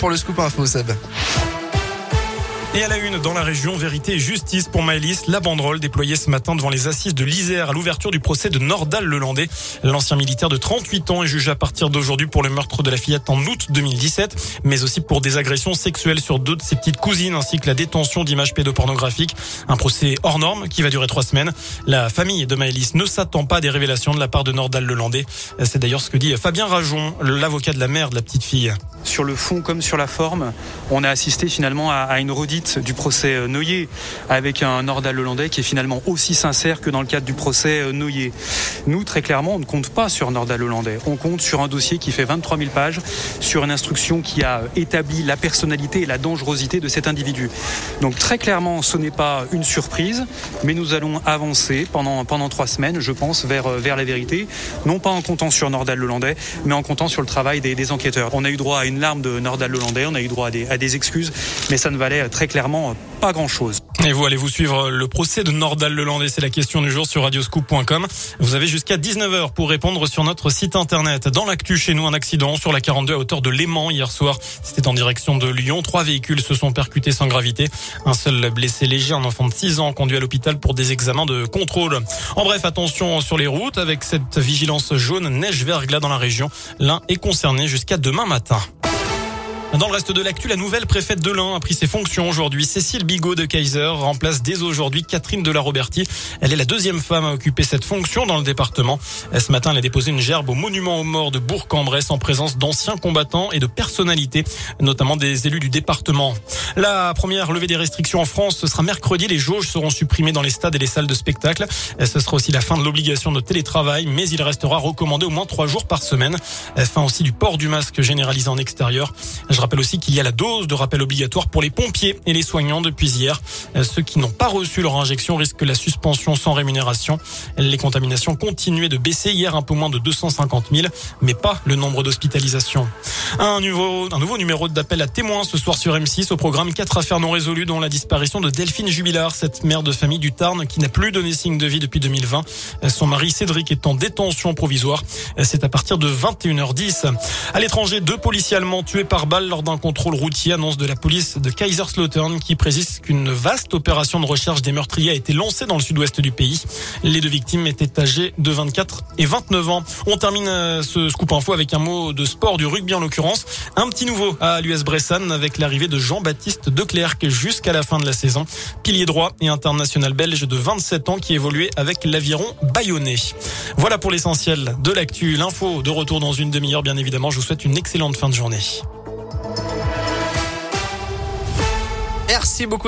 Pour le scoop info, Seb. Et à la une, dans la région, vérité et justice pour Maëlys, la banderole déployée ce matin devant les assises de l'Isère à l'ouverture du procès de Nordal Lelandais. L'ancien militaire de 38 ans est jugé à partir d'aujourd'hui pour le meurtre de la fillette en août 2017, mais aussi pour des agressions sexuelles sur deux de ses petites cousines ainsi que la détention d'images pédopornographiques. Un procès hors norme qui va durer trois semaines. La famille de Maëlys ne s'attend pas à des révélations de la part de Nordal Lelandais. C'est d'ailleurs ce que dit Fabien Rajon, l'avocat de la mère de la petite fille. Sur le fond comme sur la forme, on a assisté finalement à, une redite du procès euh, Noyer avec un Nordal hollandais qui est finalement aussi sincère que dans le cadre du procès euh, Noyer. Nous, très clairement, on ne compte pas sur Nordal hollandais. On compte sur un dossier qui fait 23 000 pages, sur une instruction qui a établi la personnalité et la dangerosité de cet individu. Donc très clairement, ce n'est pas une surprise, mais nous allons avancer pendant, pendant trois semaines, je pense, vers, euh, vers la vérité. Non pas en comptant sur Nordal hollandais, mais en comptant sur le travail des, des enquêteurs. On a eu droit à une larme de Nordal hollandais, on a eu droit à des, à des excuses, mais ça ne valait très clairement pas grand-chose. Et vous allez vous suivre le procès de Nordal Lelandais, c'est la question du jour sur radioscoop.com. Vous avez jusqu'à 19h pour répondre sur notre site internet. Dans l'actu chez nous, un accident sur la 42 à hauteur de Léman hier soir. C'était en direction de Lyon. Trois véhicules se sont percutés sans gravité. Un seul blessé léger, un enfant de 6 ans conduit à l'hôpital pour des examens de contrôle. En bref, attention sur les routes avec cette vigilance jaune neige verglas dans la région. L'un est concerné jusqu'à demain matin. Dans le reste de l'actu, la nouvelle préfète de l'Ain a pris ses fonctions aujourd'hui. Cécile Bigot de Kaiser remplace dès aujourd'hui Catherine de la Roberti. Elle est la deuxième femme à occuper cette fonction dans le département. Ce matin, elle a déposé une gerbe au monument aux morts de Bourg-en-Bresse en présence d'anciens combattants et de personnalités, notamment des élus du département. La première levée des restrictions en France, ce sera mercredi. Les jauges seront supprimées dans les stades et les salles de spectacle. Ce sera aussi la fin de l'obligation de télétravail, mais il restera recommandé au moins trois jours par semaine. Fin aussi du port du masque généralisé en extérieur. Je rappelle aussi qu'il y a la dose de rappel obligatoire pour les pompiers et les soignants depuis hier. Euh, ceux qui n'ont pas reçu leur injection risquent la suspension sans rémunération. Les contaminations continuaient de baisser hier un peu moins de 250 000, mais pas le nombre d'hospitalisations. Un nouveau, numéro d'appel à témoins ce soir sur M6 au programme 4 affaires non résolues dont la disparition de Delphine Jubilard, cette mère de famille du Tarn qui n'a plus donné signe de vie depuis 2020. Son mari Cédric est en détention provisoire. C'est à partir de 21h10. À l'étranger, deux policiers allemands tués par balle lors d'un contrôle routier, annonce de la police de Kaiserslautern qui précise qu'une vaste opération de recherche des meurtriers a été lancée dans le sud-ouest du pays. Les deux victimes étaient âgées de 24 et 29 ans. On termine euh, ce scoop info avec un mot de sport, du rugby en l'occurrence. Un petit nouveau à l'US Bressan avec l'arrivée de Jean-Baptiste Declercq jusqu'à la fin de la saison. Pilier droit et international belge de 27 ans qui évoluait avec l'aviron bayonnais. Voilà pour l'essentiel de l'actu. L'info de retour dans une demi-heure, bien évidemment. Je vous souhaite une excellente fin de journée. Merci beaucoup.